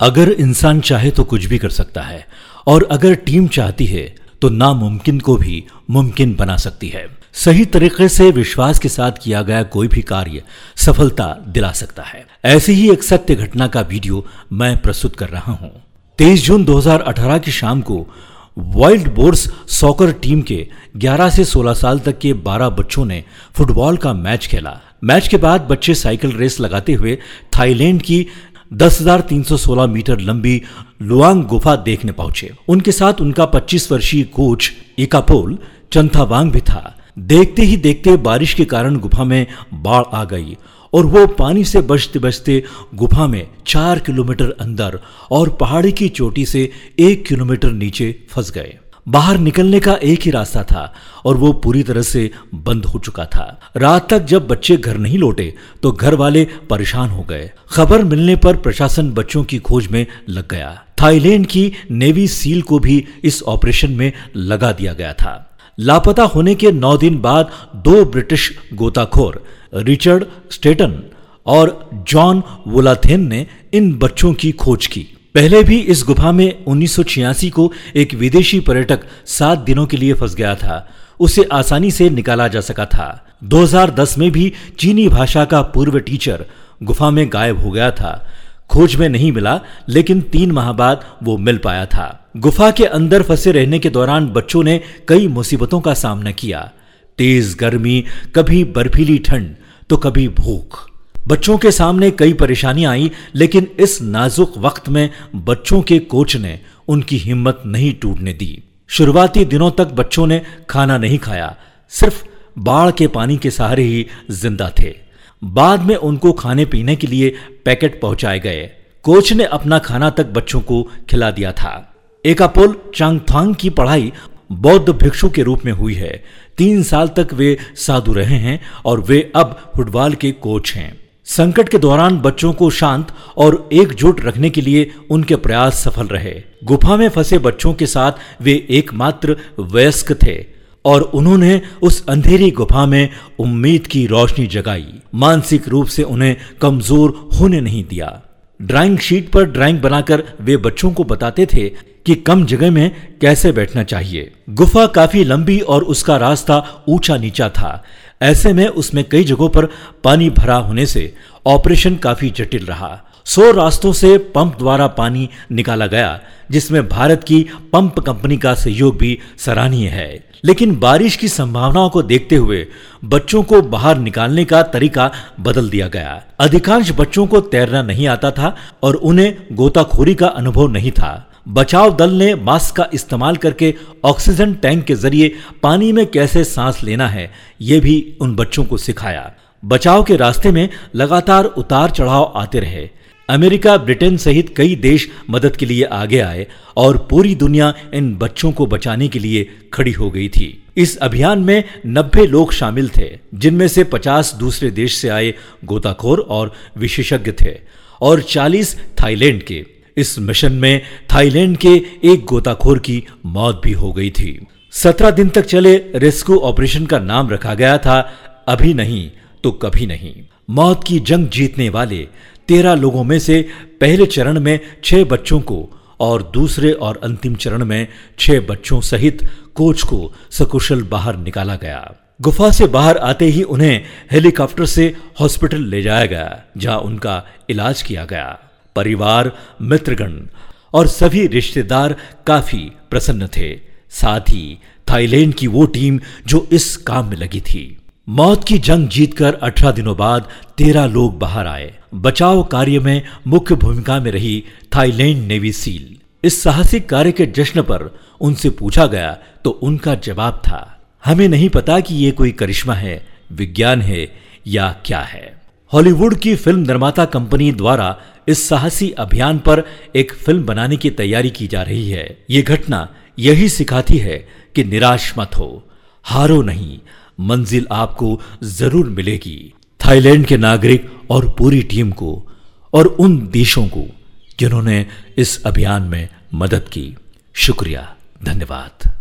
अगर इंसान चाहे तो कुछ भी कर सकता है, और अगर टीम चाहती है तो नामुमकिन को भी मुमकिन बना सकती है। सही तरीके से विश्वास के साथ किया गया कोई भी कार्य सफलता दिला सकता है। ऐसी ही एक सत्य घटना का वीडियो मैं प्रस्तुत कर रहा हूँ। 23 जून 2018 की शाम को वाइल्ड बोर्स सॉकर टीम के 11 से 16 साल तक के 12 बच्चों ने फुटबॉल का मैच खेला। मैच के बाद बच्चे साइकिल रेस लगाते हुए थाईलैंड की 10,316 मीटर लंबी लुआंग गुफा देखने पहुँचे। उनके साथ उनका 25 वर्षीय कोच इकापोल चंथावांग भी था। देखते ही देखते बारिश के कारण गुफा में बाढ़ आ गई और वो पानी से बचते बचते गुफा में चार किलोमीटर अंदर और पहाड़ी की चोटी से एक किलोमीटर नीचे फंस गए। बाहर निकलने का एक ही रास्ता था और वो पूरी तरह से बंद हो चुका था। रात तक जब बच्चे घर नहीं लौटे तो घर वाले परेशान हो गए। खबर मिलने पर प्रशासन बच्चों की खोज में लग गया। थाईलैंड की नेवी सील को भी इस ऑपरेशन में लगा दिया गया था। लापता होने के नौ दिन बाद दो ब्रिटिश गोताखोर, रिचर्ड स्टेटन और जॉन वोलाथेन ने इन बच्चों की खोज की। पहले भी इस गुफा में 1986 को एक विदेशी पर्यटक सात दिनों के लिए फंस गया था। उसे आसानी से निकाला जा सका था। 2010 में भी चीनी भाषा का पूर्व टीचर गुफा में गायब हो गया था। खोज में नहीं मिला, लेकिन तीन माह बाद वो मिल पाया था। गुफा के अंदर फंसे रहने के दौरान बच्चों ने कई मुसीबतों का सामना किया। तेज गर्मी, कभी बर्फीली ठंड तो कभी भूख। बच्चों के सामने कई परेशानियाँ आई, लेकिन इस नाजुक वक्त में बच्चों के कोच ने उनकी हिम्मत नहीं टूटने दी। शुरुआती दिनों तक बच्चों ने खाना नहीं खाया, सिर्फ़ बाढ़ के पानी के सहारे ही ज़िंदा थे। बाद में उनको खाने पीने के लिए पैकेट पहुँचाए गए। कोच ने अपना खाना तक बच्चों को खिला दिया था। एकापोल चांगथांग की पढ़ाई बौद्ध भिक्षु के रूप में हुई है। तीन साल तक वे साधु रहे हैं और वे अब फुटबॉल के कोच हैं। संकट के दौरान बच्चों को शांत और एकजुट रखने के लिए उनके प्रयास सफल रहे। गुफा में फंसे बच्चों के साथ वे एकमात्र वयस्क थे और उन्होंने उस अंधेरी गुफा में उम्मीद की रोशनी जगाई। मानसिक रूप से उन्हें कमज़ोर होने नहीं दिया। ड्राइंग शीट पर ड्राइंग बनाकर वे बच्चों को बताते थे कि कम जगह में कैसे बैठना चाहिए। गुफा काफ़ी लंबी और उसका रास्ता ऊँचा नीचा था। ऐसे में उसमें कई जगहों पर पानी भरा होने से ऑपरेशन काफ़ी जटिल रहा। सौ रास्तों से पंप द्वारा पानी निकाला गया, जिसमें भारत की पंप कंपनी का सहयोग भी सराहनीय है। लेकिन बारिश की संभावनाओं को देखते हुए बच्चों को बाहर निकालने का तरीका बदल दिया गया। अधिकांश बच्चों को तैरना नहीं आता था और उन्हें गोताखोरी का अनुभव नहीं था। बचाव दल ने मास्क का इस्तेमाल करके ऑक्सीजन टैंक के ज़रिए पानी में कैसे सांस लेना है, ये भी उन बच्चों को सिखाया। बचाव के रास्ते में लगातार उतार चढ़ाव आते रहे। अमेरिका, ब्रिटेन सहित कई देश मदद के लिए आगे आए और पूरी दुनिया इन बच्चों को बचाने के लिए खड़ी हो गई थी। इस अभियान में 90 लोग शामिल थे, जिनमें से 50 दूसरे देश से आए गोताखोर और विशेषज्ञ थे और 40 थाईलैंड के। इस मिशन में थाईलैंड के एक गोताखोर की मौत भी हो गई थी। सत्रह दिन तक चले रेस्क्यू ऑपरेशन का नाम रखा गया था, अभी नहीं तो कभी नहीं। मौत की जंग जीतने वाले तेरह लोगों में से पहले चरण में छह बच्चों को और दूसरे और अंतिम चरण में छह बच्चों सहित कोच को सकुशल बाहर निकाला गया। गुफा से बाहर आते ही उन्हें हेलीकॉप्टर से हॉस्पिटल ले जाया गया, जहाँ उनका इलाज किया गया। परिवार, मित्रगण और सभी रिश्तेदार काफ़ी प्रसन्न थे। साथ ही थाईलैंड की वो टीम जो इस काम में लगी थी। मौत की जंग जीतकर 18 दिनों बाद 13 लोग बाहर आए। बचाव कार्य में मुख्य भूमिका में रही थाईलैंड नेवी सील। इस साहसिक कार्य के जश्न पर उनसे पूछा गया तो उनका जवाब था, हमें नहीं पता कि ये कोई करिश्मा है, विज्ञान है या क्या है। हॉलीवुड की फ़िल्म निर्माता कंपनी द्वारा इस साहसी अभियान पर एक फ़िल्म बनाने की तैयारी की जा रही है। ये घटना यही सिखाती है कि निराश मत हो। हारो नहीं, मंजिल आपको ज़रूर मिलेगी। थाईलैंड के नागरिक और पूरी टीम को, और उन देशों को, जिन्होंने इस अभियान में मदद की। शुक्रिया, धन्यवाद।